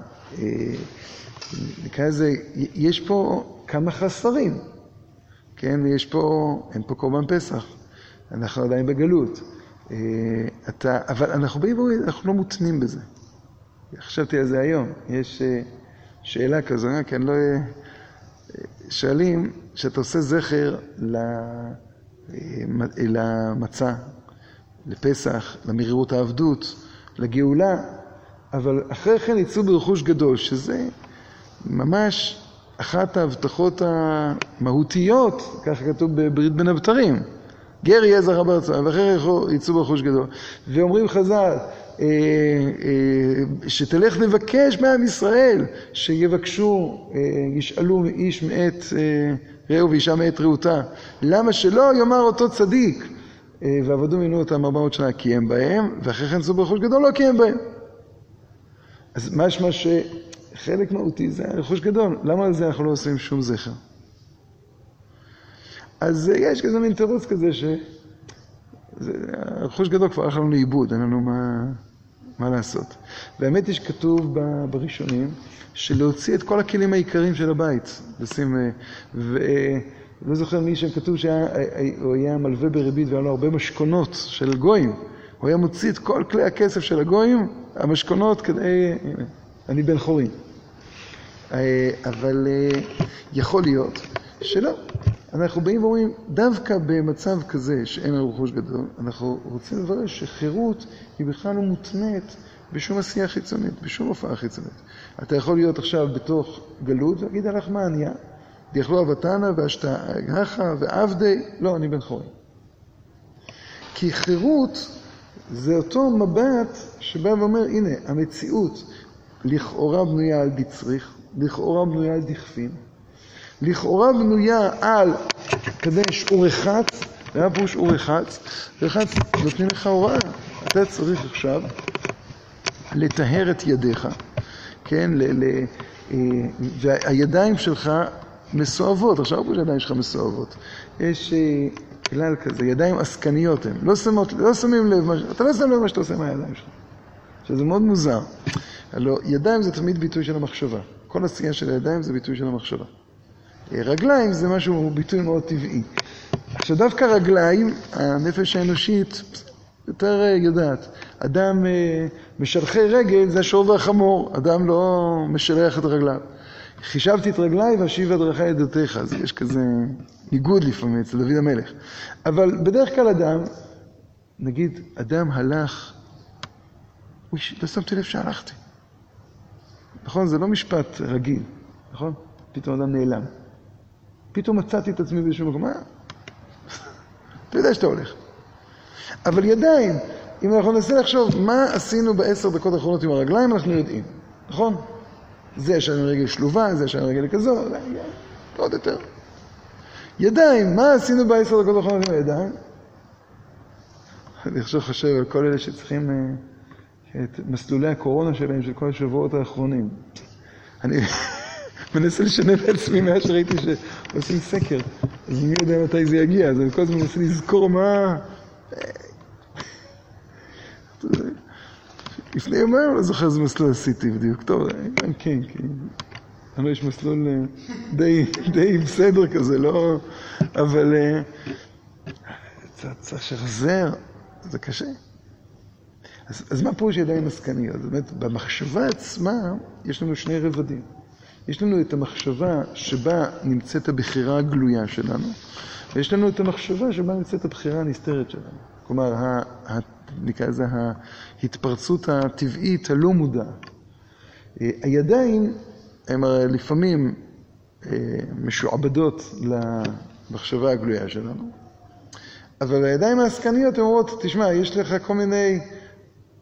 נקרא לזה, יש פה כמה חסרים. כן, יש פה, אין פה קורבן פסח. אנחנו עדיין בגלות. אה, אתה, אבל אנחנו באים ואומרים, אנחנו לא מותנים בזה. חשבתי על זה היום. יש אה, שאלה כזו, כן, לא... שואלים, כשאתה עושה זכר למצה, לפסח, למרירות העבדות, לגאולה, אבל אחרי כן יצאו ברכוש גדול, שזה ממש אחת ההבטחות המהותיות, ככה כתוב בברית בין הבתרים. גר יהיה זכר בארצם, ואחרי כן יצאו ברכוש גדול. ואומרים חז"ל, אה, אה, שתלך לבקש מעם ישראל, שיבקשו, אה, ישאלו איש מאת רעהו ואישה מאת רעותה. למה שלא יאמר אותו צדיק, ועבדו מינו אותם ארבע מאות שנה, קיים בהם, ואחרי כן יצאו ברכוש גדול, לא קיים בהם. אז משמע שחלק מהותי זה רכוש גדול, למה על זה אנחנו לא עושים שום זכר? אז יש כזה מין תירוץ כזה ש... הרכוש גדול כבר הלך לנו לאיבוד, אין לנו מה, מה לעשות. והאמת היא שכתוב בראשונים, שלהוציא את כל הכלים העיקריים של הבית, לשים, ולא זוכר מי שכתוב שהוא היה מלווה בריבית והיה לו הרבה משכונות של גויים. הוא היה מוציא את כל כלי הכסף של הגויים, המשכונות, כדי... הנה, אני בן חורין. אבל יכול להיות שלא. אנחנו באים ואומרים, דווקא במצב כזה שאין לנו רכוש גדול, אנחנו רוצים לברר שחירות היא בכלל לא מותנית בשום עשייה חיצונית, בשום הופעה חיצונית. אתה יכול להיות עכשיו בתוך גלות ולהגיד הלך מה עניה, דיכלו אבתנה ואשתהכה ועבדי, לא, אני בן חורי. כי חירות זה אותו מבט שבא ואומר, הנה, המציאות לכאורה בנויה על דצריך, לכאורה בנויה על דכפין, לכאורה בנויה על קדש ורחץ, והיה פירוש ורחץ, ורחץ נותנים לך הוראה, אתה צריך עכשיו לטהר את ידיך, כן, ל, ל, אה, והידיים שלך מסואבות, עכשיו פירוש הידיים שלך מסואבות, יש אה, כלל כזה, ידיים עסקניות הן, לא, שמות, לא שמים לב, אתה לא שם לב מה שאתה עושה מהידיים שלך, שזה מאוד מוזר, הלוא ידיים זה תמיד ביטוי של המחשבה, כל עשייה של הידיים זה ביטוי של המחשבה. רגליים זה משהו, ביטוי מאוד טבעי. עכשיו דווקא רגליים, הנפש האנושית יותר אה, יודעת. אדם אה, משלחי רגל זה השור והחמור, אדם לא משלח את רגליו. חישבתי את רגליי ואשיב את דרכי עדותיך, אז יש כזה ניגוד לפעמים אצל דוד המלך. אבל בדרך כלל אדם, נגיד אדם הלך, אוי, לא שמתי לב שהלכתי. נכון? זה לא משפט רגיל, נכון? פתאום אדם נעלם. פתאום מצאתי את עצמי באיזשהו מקום, מה? אתה יודע שאתה הולך. אבל ידיים, אם אנחנו ננסה לחשוב מה עשינו בעשר דקות האחרונות עם הרגליים, אנחנו יודעים, נכון? זה יש לנו רגל שלובה, זה יש לנו רגל כזו, עוד יותר. ידיים, מה עשינו בעשר דקות האחרונות עם הידיים? אני עכשיו חושב על כל אלה שצריכים אה, את מסלולי הקורונה שלהם של כל השבועות האחרונים. אני... מנסה לשנה לעצמי מאז שראיתי שעושים סקר, אז מי יודע מתי זה יגיע, אז אני כל הזמן מנסה לזכור מה... לפני יומיים לא זוכר איזה מסלול עשיתי בדיוק, טוב, גם כן, כן. לנו יש מסלול אה, די בסדר כזה, לא... אבל אה, צריך לשחזר, זה קשה. אז, אז מה פירוש ידיים עסקניות? זאת אומרת, במחשבה עצמה יש לנו שני רבדים. יש לנו את המחשבה שבה נמצאת הבחירה הגלויה שלנו, ויש לנו את המחשבה שבה נמצאת הבחירה הנסתרת שלנו. כלומר, נקרא לזה ההתפרצות הטבעית הלא מודעת. אה, הידיים הן לפעמים אה, משועבדות למחשבה הגלויה שלנו, אבל הידיים העסקניות אומרות, תשמע, יש לך כל מיני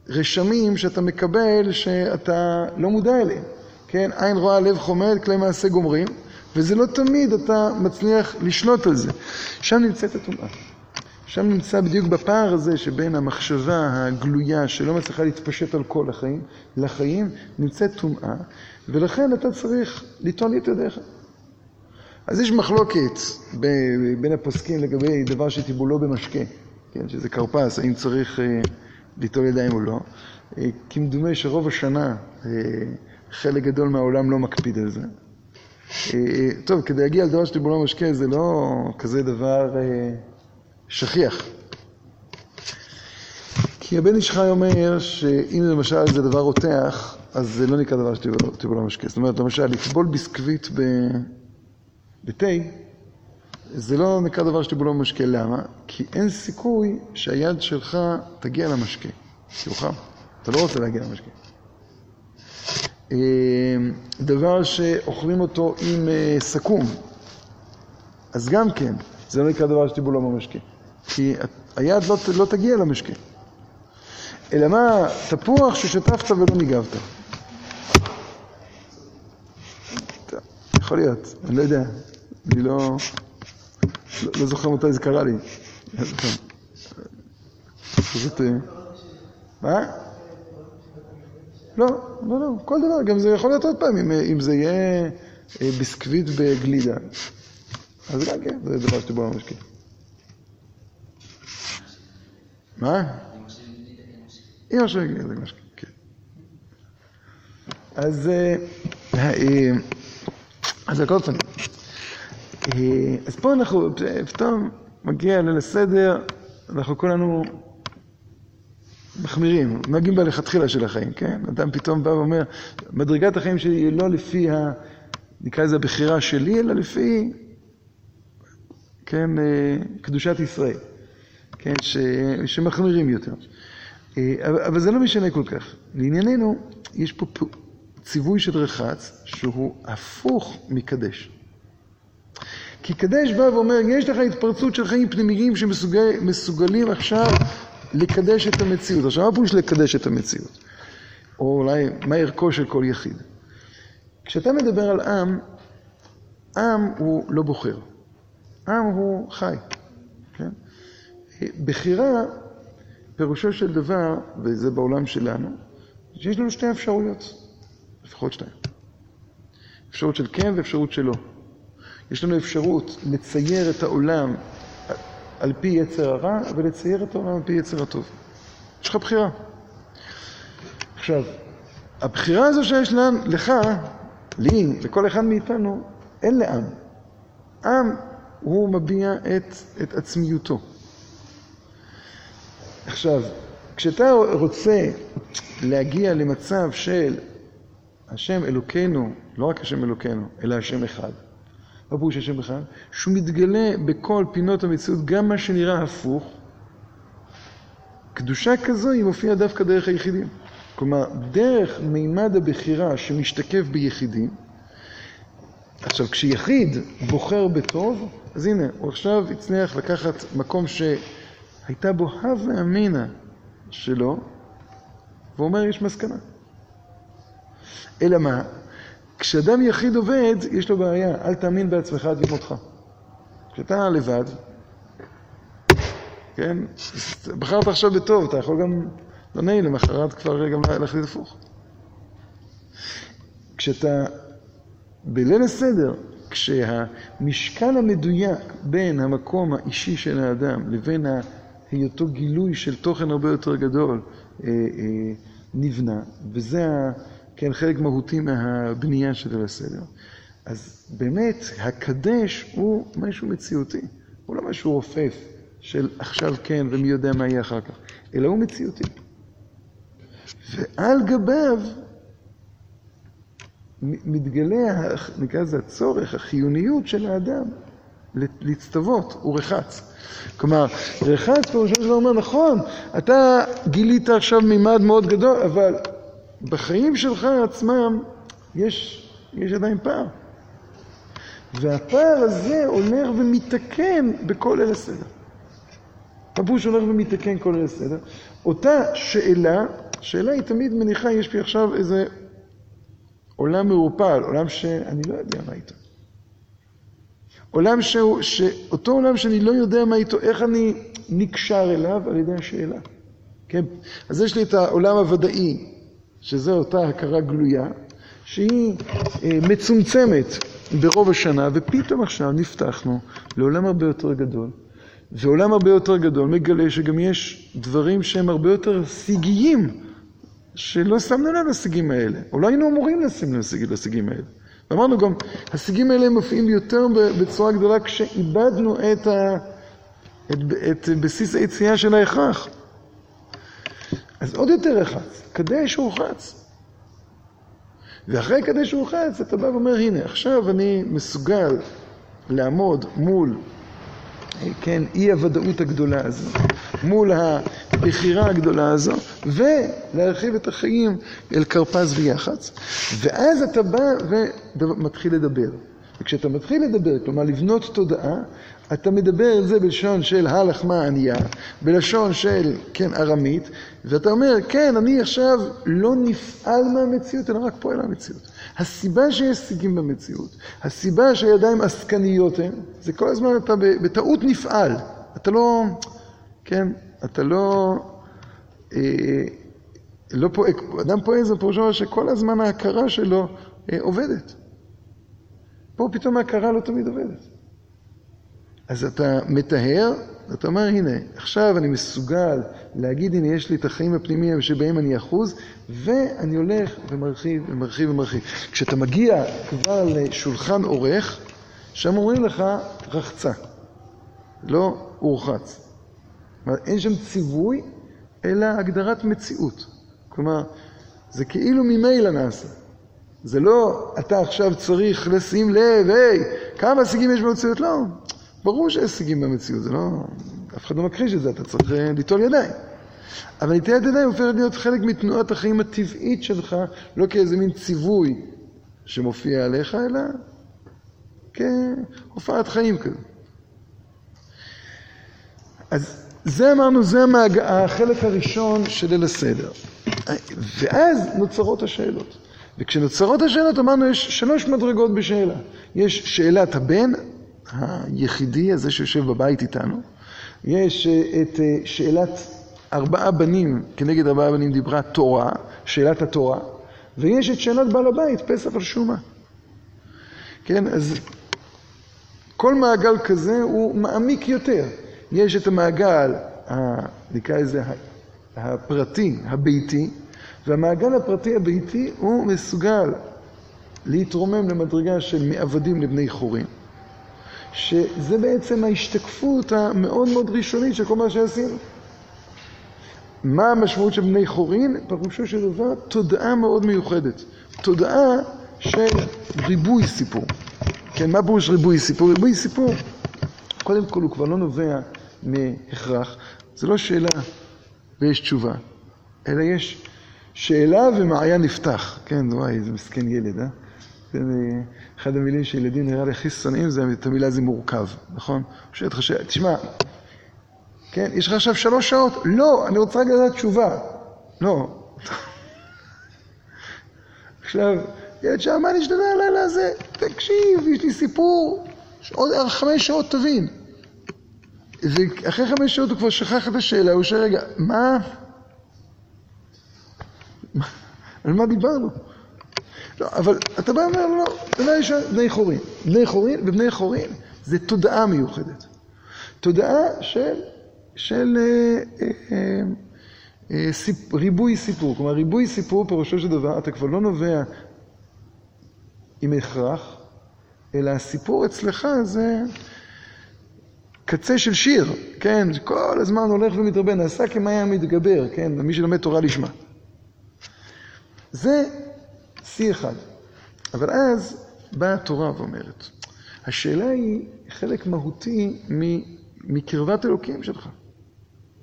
רשמים שאתה מקבל שאתה לא מודע אליהם. כן, עין רואה, לב חומד, כלי מעשה גומרים, וזה לא תמיד אתה מצליח לשלוט על זה. שם נמצאת הטומאה. שם נמצא בדיוק בפער הזה שבין המחשבה הגלויה שלא מצליחה להתפשט על כל החיים, לחיים, נמצאת טומאה, ולכן אתה צריך לטעון את ידיך. אז יש מחלוקת בין הפוסקים לגבי דבר שטיבולו במשקה, כן, שזה כרפס, האם צריך אה, ליטול ידיים או לא. אה, כמדומה שרוב השנה אה, חלק גדול מהעולם לא מקפיד על זה. אה, טוב, כדי להגיע לדבר של טיבולו משקה זה לא כזה דבר אה, שכיח. כי הבן איש חי אומר שאם למשל זה דבר רותח, אז זה לא נקרא דבר של טיבולו משקה. זאת אומרת, למשל, לטבול ביסקוויט בתה, זה לא נקרא דבר של טיבולו משקה. למה? כי אין סיכוי שהיד שלך תגיע למשקה. תוכל. אתה לא רוצה להגיע למשקה. אמ, דבר שאוכלים אותו עם אה, סכו"ם, אז גם כן, זה לא נקרא דבר שטיבולו במשקה. כי היד לא, לא תגיע למשקה. אלא מה, תפוח ששטפת ולא ניגבת. יכול להיות, אני לא יודע. אני לא, לא, לא זוכר מתי זה קרה לי. זאת... אה, מה? לא, לא, לא, כל דבר, גם זה יכול להיות עוד פעם, אם, אם זה יהיה אה, ביסקוויט בגלידה. אז גם כן, זה דבר שדיבור על המשקיע. מה? אמא שלי הגיעה למשקיע, כן. אז, אה, אה, אז על כל פנים, אז פה אנחנו, פתאום מגיע ליל הסדר, אנחנו כולנו מחמירים, נוהגים בלכתחילה של החיים, כן? אדם פתאום בא ואומר, מדרגת החיים שלי היא לא לפי ה... נקרא לזה הבחירה שלי, אלא לפי, כן, אה, קדושת ישראל, כן, ש... שמחמירים יותר. אה, אבל זה לא משנה כל כך. לענייננו, יש פה ציווי של רחץ שהוא הפוך מקדש. כי קדש בא ואומר, יש לך התפרצות של חיים פנימיים שמסוגלים עכשיו לקדש את המציאות. עכשיו, מה פירוש לקדש את המציאות? או אולי, מה ערכו של כל יחיד? כשאתה מדבר על עם, עם הוא לא בוחר. עם הוא חי, כן? בחירה, פירושו של דבר, וזה בעולם שלנו, שיש לנו שתי אפשרויות, לפחות שתיים. אפשרות של כן ואפשרות של לא. יש לנו אפשרות לצייר את העולם על פי יצר הרע ולצייר את העולם על פי יצר הטוב. יש לך בחירה. עכשיו, הבחירה הזו שיש לנו, לך, לי, לכל אחד מאיתנו, אין לעם. עם הוא מביע את, את עצמיותו. עכשיו, כשאתה רוצה להגיע למצב של השם אלוקינו, לא רק השם אלוקינו, אלא השם אחד, מה פירוש השם אחד? שהוא מתגלה בכל פינות המציאות, גם מה שנראה הפוך. קדושה כזו היא מופיעה דווקא דרך היחידים. כלומר, דרך מימד הבחירה שמשתקף ביחידים, עכשיו, כשיחיד בוחר בטוב, אז הנה, הוא עכשיו הצליח לקחת מקום שהייתה בו הווה אמינא שלו, ואומר, יש מסקנה. אלא מה? כשאדם יחיד עובד, יש לו בעיה, אל תאמין בעצמך עד יום מותך. כשאתה לבד, כן, בחרת עכשיו בטוב, אתה יכול גם, לא נעים, למחרת כבר גם להחליט הפוך. כשאתה בליל הסדר, כשהמשקל המדויק בין המקום האישי של האדם לבין היותו גילוי של תוכן הרבה יותר גדול אה, אה, נבנה, וזה כן, חלק מהותי מהבנייה של ליל הסדר. אז באמת, הקדש הוא משהו מציאותי. הוא לא משהו רופף של עכשיו כן ומי יודע מה יהיה אחר כך, אלא הוא מציאותי. ועל גביו מתגלה, נקרא לזה הצורך, החיוניות של האדם להצטוות, הוא רחץ. כלומר, רחץ פירושו של דבר אומר, נכון, אתה גילית עכשיו מימד מאוד גדול, אבל בחיים שלך עצמם יש, יש עדיין פער. והפער הזה הולך ומתקן בכל אל הסדר. הפירוש הולך ומתקן כל אל הסדר. אותה שאלה, שאלה היא תמיד מניחה, יש לי עכשיו איזה עולם מעורפל, עולם שאני לא יודע מה איתו. עולם שהוא, שאותו עולם שאני לא יודע מה איתו, איך אני נקשר אליו על ידי השאלה. כן? אז יש לי את העולם הוודאי, שזה אותה הכרה גלויה, שהיא אה, מצומצמת ברוב השנה, ופתאום עכשיו נפתחנו לעולם הרבה יותר גדול, ועולם הרבה יותר גדול מגלה שגם יש דברים שהם הרבה יותר שיגיים, שלא שמנו לב לשיגים האלה, או לא היינו אמורים לשים לב לשיגים האלה. ואמרנו גם, השיגים האלה מופיעים יותר בצורה גדולה כשאיבדנו את, ה, את, את בסיס היציאה של ההכרח. אז עוד יותר רחץ, קדש ורחץ. ואחרי קדש ורחץ אתה בא ואומר, הנה, עכשיו אני מסוגל לעמוד מול, כן, אי הוודאות הגדולה הזו, מול הבחירה הגדולה הזו, ולהרחיב את החיים אל כרפס ויח"צ, ואז אתה בא ומתחיל לדבר. וכשאתה מתחיל לדבר, כלומר לבנות תודעה, אתה מדבר על זה בלשון של הלחמה ענייה, בלשון של, כן, ארמית, ואתה אומר, כן, אני עכשיו לא נפעל מהמציאות, אלא רק פועל מהמציאות. הסיבה שיש סיגים במציאות, הסיבה שהידיים עסקניות הן, זה כל הזמן אתה בטעות נפעל. אתה לא, כן, אתה לא, אה, לא פועל, אדם פועל זה פירושו שכל הזמן ההכרה שלו אה, עובדת. פה פתאום ההכרה לא תמיד עובדת. אז אתה מטהר, ואתה אומר, הנה, עכשיו אני מסוגל להגיד, הנה, יש לי את החיים הפנימיים שבהם אני אחוז, ואני הולך ומרחיב ומרחיב ומרחיב. כשאתה מגיע כבר לשולחן עורך, שם אומרים לך, רחצה, לא הורחץ. כלומר, אין שם ציווי, אלא הגדרת מציאות. כלומר, זה כאילו ממילא נעשה. זה לא, אתה עכשיו צריך לשים לב, היי, כמה הישגים יש במציאות? לא, ברור שיש הישגים במציאות, זה לא... אף אחד לא מכחיש את זה, אתה צריך אה, ליטול ידיים. אבל נטיית ידיים הופכת להיות חלק מתנועת החיים הטבעית שלך, לא כאיזה מין ציווי שמופיע עליך, אלא כהופעת חיים כזה. אז זה אמרנו, זה המעג... החלק הראשון של ליל הסדר. ואז נוצרות השאלות. וכשנוצרות השאלות אמרנו יש שלוש מדרגות בשאלה. יש שאלת הבן, היחידי הזה שיושב בבית איתנו. יש אה, את אה, שאלת ארבעה בנים, כנגד ארבעה בנים דיברה תורה, שאלת התורה, ויש את שאלת בעל הבית, פסח על שומה. כן, אז כל מעגל כזה הוא מעמיק יותר. יש את המעגל, נקרא לזה הפרטי, הביתי, והמעגל הפרטי הביתי הוא מסוגל להתרומם למדרגה של מעבדים לבני חורים, שזה בעצם ההשתקפות המאוד מאוד ראשונית של כל מה שעשינו. מה המשמעות של בני חורין? פירושו של דבר תודעה מאוד מיוחדת. תודעה של ריבוי סיפור. כן, מה פירוש ריבוי סיפור? ריבוי סיפור, קודם כל הוא כבר לא נובע מהכרח, זה לא שאלה ויש תשובה, אלא יש שאלה ומעיין נפתח. כן, וואי, איזה מסכן ילד, אה? אחד המילים שילדים נראה לי הכי שונאים זה את המילה זה מורכב, נכון? שואל אותך, תשמע, כן, יש לך עכשיו שלוש שעות? לא, אני רוצה רק לדעת תשובה. לא. עכשיו, ילד שאל, מה נשתנה הלילה הזה? תקשיב, יש לי סיפור, עוד חמש שעות תבין. ואחרי חמש שעות הוא כבר שכח את השאלה, הוא שואל, רגע, מה? על מה דיברנו? לא, אבל אתה בא ואומר, לא, לא, יש בני חורין. בני חורין, ובני חורין זה תודעה מיוחדת. תודעה של, של אה, אה, אה, סיפ, ריבוי סיפור. כלומר, ריבוי סיפור, פירושו של דבר, אתה כבר לא נובע עם הכרח, אלא הסיפור אצלך זה קצה של שיר, כן? כל הזמן הולך ומתרבה, נעשה כמאיה מתגבר, כן? מי שלומד תורה לשמה. זה שיא אחד. אבל אז באה התורה ואומרת, השאלה היא חלק מהותי מקרבת אלוקים שלך.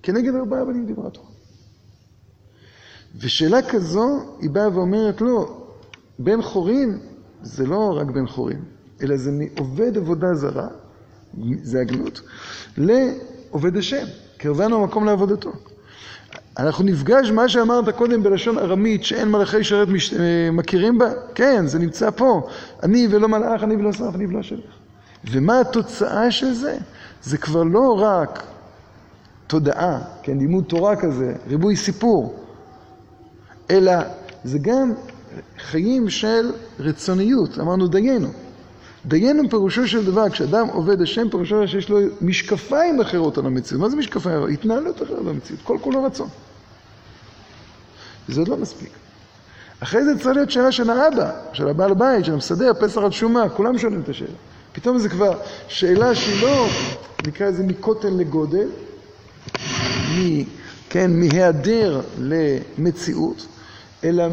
כנגד ארבעה בנים דיברה התורה. ושאלה כזו, היא באה ואומרת, לא, בן חורין זה לא רק בן חורין, אלא זה מעובד עבודה זרה, זה הגנות, לעובד השם, קרבנו המקום לעבודתו. אנחנו נפגש מה שאמרת קודם בלשון ארמית, שאין מלאכי שרת מש... אה, מכירים בה? כן, זה נמצא פה. אני ולא מלאך, אני ולא שרף, אני ולא שלך. ומה התוצאה של זה? זה כבר לא רק תודעה, כן, לימוד תורה כזה, ריבוי סיפור, אלא זה גם חיים של רצוניות, אמרנו דיינו. דיינו פירושו של דבר, כשאדם עובד השם, פירושו שיש לו משקפיים אחרות על המציאות. מה זה משקפיים? התנהלות אחרת במציאות, כל כולו רצון. וזה עוד לא מספיק. אחרי זה צריך להיות שאלה של האבא, של הבעל בית, של המסדר, פסח על שומה, כולם שואלים את השאלה. פתאום זה כבר שאלה שהיא לא, נקרא לזה מקוטן לגודל, מ, כן, מהיעדר למציאות, אלא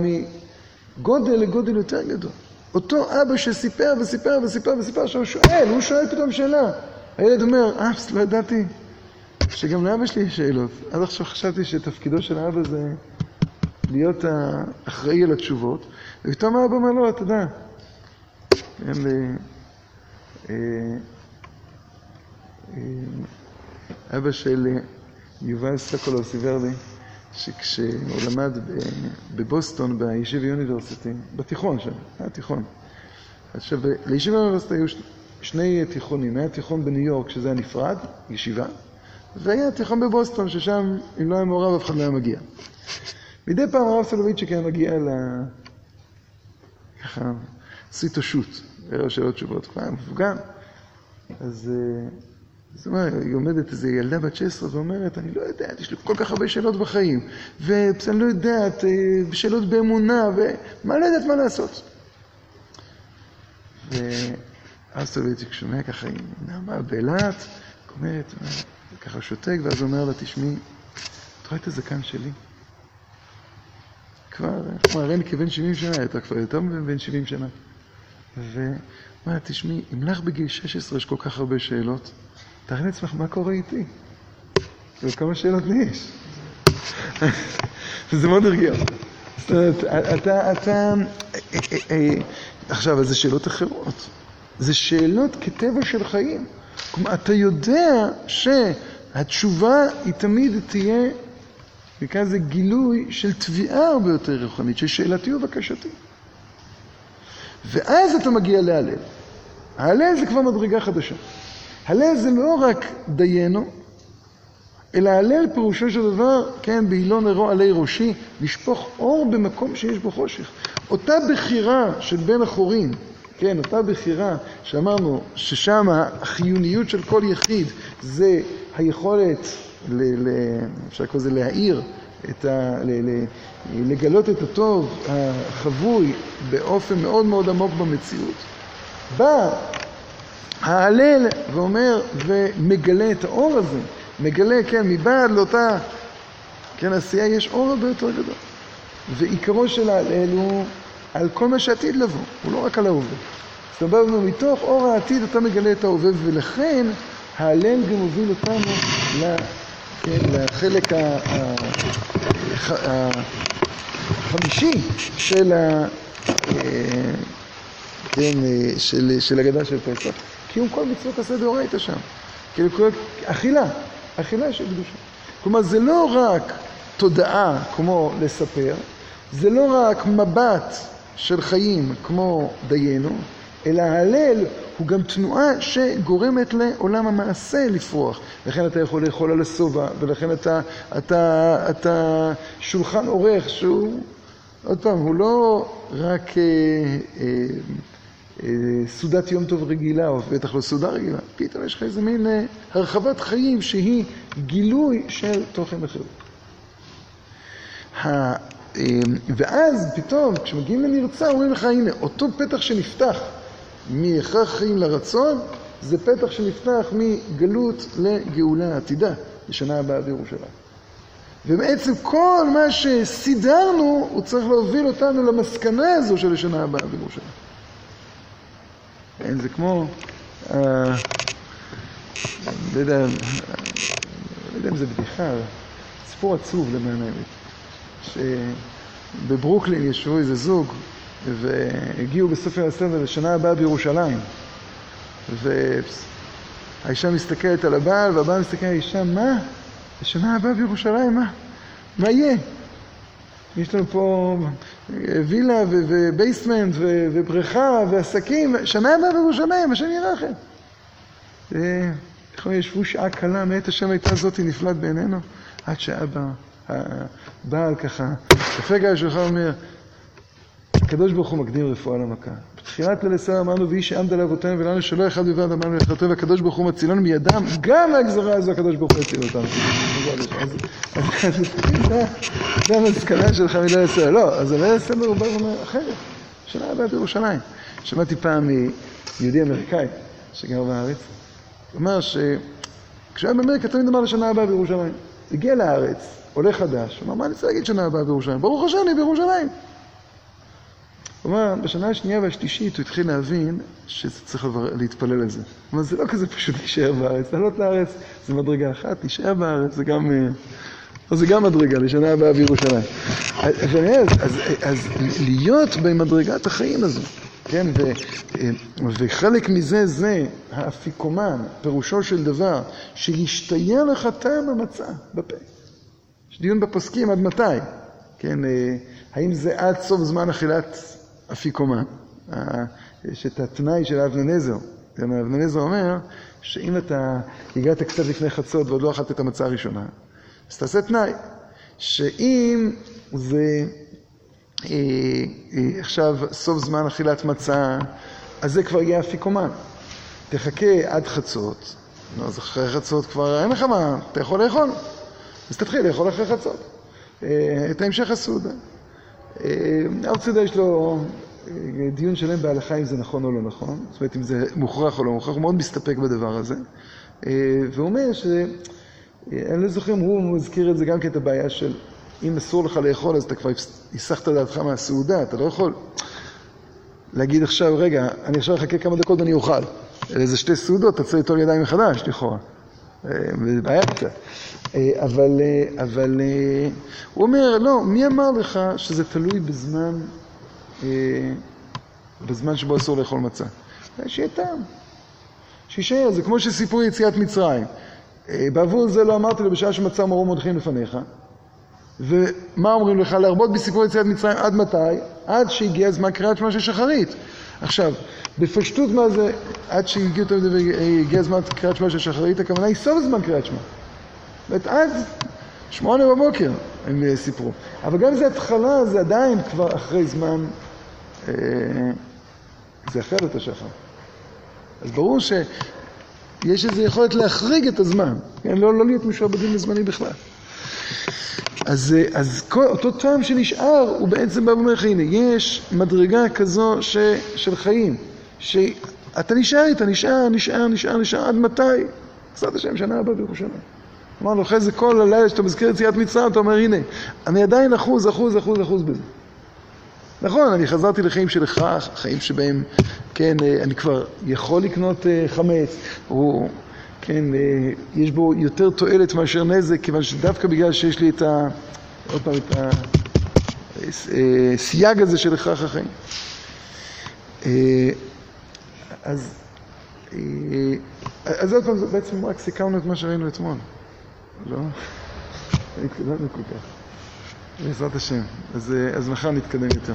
מגודל לגודל יותר גדול. אותו אבא שסיפר וסיפר וסיפר וסיפר, עכשיו שואל, הוא שואל פתאום שאלה. הילד אומר, אה, לא ידעתי שגם לאבא שלי יש שאלות. עד עכשיו חשבתי שתפקידו של האבא זה להיות האחראי על התשובות, ופתאום האבא אומר לו, אתה יודע, אין לי... אה, אה, אבא של יובל סקולו סיבר לי שכשהוא למד בבוסטון, בישיבה יוניברסיטי, בתיכון שם, היה תיכון. עכשיו, לישיבה יוניברסיטי היו שני תיכונים, היה תיכון בניו יורק, שזה היה נפרד, ישיבה, והיה תיכון בבוסטון, ששם, אם לא היה מעורב, אף אחד לא היה מגיע. מדי פעם הרב סולובייצ'יק היה מגיע ל... ככה, עשו איתו שו"ת, ערב שאלות תשובות, הוא היה מפוגן. אז, זאת אומרת, היא עומדת איזו ילדה בת 16 ואומרת, אני לא יודעת, יש לי כל כך הרבה שאלות בחיים, ואני לא יודעת, אה, שאלות באמונה, ומה לא יודעת מה לעשות. ואז סולביצ'יק שומע ככה, היא נעמה באילת, אומרת, ככה שותק, ואז אומר לה, תשמעי, את רואה את הזקן שלי? כבר, רני כבן 70 שנה, הייתה כבר יותר מבן 70 שנה. ואומר, תשמעי, אם לך בגיל 16 יש כל כך הרבה שאלות, תארי לעצמך מה קורה איתי. וכמה שאלות לי יש. וזה מאוד הרגיע. זאת אומרת, אתה, אתה, עכשיו, אז זה שאלות אחרות. זה שאלות כטבע של חיים. כלומר, אתה יודע שהתשובה היא תמיד תהיה, נקרא לזה גילוי של תביעה הרבה יותר רוחנית, של שאלתי ובקשתי. ואז אתה מגיע להלל. ההלל זה כבר מדרגה חדשה. הלל זה לא רק דיינו, אלא הלל פירושו של דבר, כן, בהילון נרו עלי ראשי, לשפוך אור במקום שיש בו חושך. אותה בחירה של בן החורין, כן, אותה בחירה שאמרנו ששם החיוניות של כל יחיד זה היכולת, ל, ל, אפשר לקרוא לזה להאיר, את ה, ל, ל, לגלות את הטוב החבוי באופן מאוד מאוד עמוק במציאות. בא ההלל ואומר ומגלה את האור הזה, מגלה, כן, מבעד לאותה, כן, עשייה יש אור הרבה יותר גדול. ועיקרו של ההלל הוא על כל מה שעתיד לבוא, הוא לא רק על ההווה. אומרת, מתוך אור העתיד אתה מגלה את ההווה, ולכן ההלל גם מוביל אותנו כן, לחלק החמישי של, ה, אה, כן, של, של הגדה של פסח. קיום כל מצוות עשה דאורייתא שם. כאילו, אכילה, אכילה של קדושה. כלומר, זה לא רק תודעה כמו לספר, זה לא רק מבט של חיים כמו דיינו, אלא ההלל הוא גם תנועה שגורמת לעולם המעשה לפרוח. לכן אתה יכול לאכול על השובע, ולכן אתה, אתה, אתה שולחן עורך שהוא, עוד פעם, הוא לא רק אה, אה, אה, סעודת יום טוב רגילה, או בטח לא סעודה רגילה, פתאום יש לך איזה מין אה, הרחבת חיים שהיא גילוי של תוכן אחר. אה, ואז פתאום, כשמגיעים לנרצה, אומרים לך, הנה, אותו פתח שנפתח מהכרח חיים לרצון, זה פתח שנפתח מגלות לגאולה עתידה, לשנה הבאה בירושלים. ובעצם כל מה שסידרנו, הוא צריך להוביל אותנו למסקנה הזו של השנה הבאה בירושלים. כן, זה כמו, אה, לא יודע, לא יודע אם זה בדיחה, סיפור עצוב למען האמת, שבברוקלין ישבו איזה זוג והגיעו בספר הסדר לשנה הבאה בירושלים. והאישה מסתכלת על הבעל, והבעל מסתכל על האישה, מה? לשנה הבאה בירושלים, מה? מה יהיה? יש לנו פה וילה ובייסמנט ובריכה ועסקים, שנה הבאה בירושלים, השם ירחם. איך ישבו שעה קלה, מאת השם הייתה זאתי נפלט בעינינו, עד שאבא, הבעל ככה, לפגע השולחן אומר, הקדוש ברוך הוא מקדים רפואה למכה. בתחילת ליל הסדר אמרנו, ואיש שעמד לאבותינו ולנו שלא אחד בלבד אמרנו לחטוא, והקדוש ברוך הוא מצילנו מידם, גם מהגזרה הזו הקדוש ברוך הוא יציל אותנו. זה המסקנה שלך מליל הסדר. לא, אז ליל הסדר הוא בא ואומר, אחרת, שנה הבאה בירושלים. שמעתי פעם מיהודי אמריקאי שגר בארץ, הוא אומר שכשהוא היה באמריקה תמיד אמר לשנה הבאה בירושלים. הגיע לארץ, עולה חדש, הוא אמר, מה אני רוצה להגיד שנה הבאה בירושלים? ברוך השם, אני בירושלים. אומר, בשנה השנייה והשלישית הוא התחיל להבין שצריך להתפלל על זה. אומר, זה לא כזה פשוט להישאר בארץ. לעלות לארץ זה מדרגה אחת, להישאר בארץ זה גם... אה, זה גם מדרגה, לשנה הבאה בירושלים. אז, אז, אז להיות במדרגת החיים הזו, כן, ו, אה, וחלק מזה זה האפיקומן, פירושו של דבר, שישתיין לך טעם המצה בפה. יש דיון בפוסקים עד מתי, כן, אה, האם זה עד סוף זמן אכילת אפיקומן. יש את התנאי של אבננזר. אבננזר אומר שאם אתה הגעת קצת לפני חצות ועוד לא אכלת את המצה הראשונה, אז תעשה תנאי, שאם זה אה, אה, עכשיו סוף זמן אכילת מצה, אז זה כבר יהיה אפיקומן. תחכה עד חצות, נו, אז אחרי חצות כבר אין לך מה, אתה יכול לאכול. אז תתחיל לאכול אחרי חצות. אה, את המשך הסעודה. הרב צידה יש לו אה, דיון שלם בהלכה אם זה נכון או לא נכון, זאת אומרת אם זה מוכרח או לא מוכרח, הוא מאוד מסתפק בדבר הזה. אה, והוא אומר ש... אני לא זוכר אם הוא מזכיר את זה גם כאת הבעיה של אם אסור לך לאכול אז אתה כבר הסחת דעתך מהסעודה, אתה לא יכול להגיד עכשיו, רגע, אני עכשיו אחכה כמה דקות ואני אוכל. איזה שתי סעודות, אתה צריך ליטול ידיים מחדש, לכאורה. זה בעיה קצת. אה, אבל, אה, אבל אה, הוא אומר, לא, מי אמר לך שזה תלוי בזמן, בזמן שבו אסור לאכול מצה? שיהיה טעם, שישאר, זה כמו שסיפור יציאת מצרים. בעבור זה לא אמרתי לו בשעה שמצה מרום מודחים לפניך. ומה אומרים לך? להרבות בסיפור יציאת מצרים עד מתי? עד שהגיע זמן קריאת שמע של שחרית. עכשיו, בפשטות מה זה עד שהגיע זמן קריאת שמע של שחרית, הכוונה היא סוף זמן קריאת שמע. זאת עד שמונה בבוקר הם סיפרו. אבל גם אם זה התחלה, זה עדיין כבר אחרי זמן, אה, זה אחרת השחר. אז ברור שיש איזו יכולת להחריג את הזמן, כן? לא, לא להיות משועבדים לזמני בכלל. אז, אה, אז כל, אותו טעם שנשאר, הוא בעצם בא ואומר לך, הנה, יש מדרגה כזו ש, של חיים, שאתה נשאר איתה, נשאר, נשאר, נשאר, נשאר, עד מתי? בעזרת השם, שנה הבאה בירושלים. אמרנו, אחרי זה כל הלילה שאתה מזכיר יציאת מצרים, אתה אומר, הנה, אני עדיין אחוז, אחוז, אחוז, אחוז בזה. נכון, אני חזרתי לחיים של הכרח, חיים שבהם, כן, אה, אני כבר יכול לקנות אה, חמץ, או, כן, אה, יש בו יותר תועלת מאשר נזק, כיוון שדווקא בגלל שיש לי את ה... עוד פעם, את הסייג הזה של הכרח החיים. אז, אז עוד פעם, בעצם רק סיכמנו את מה שראינו אתמול. לא? התקדמנו כל כך. בעזרת השם. אז, אז מחר נתקדם יותר.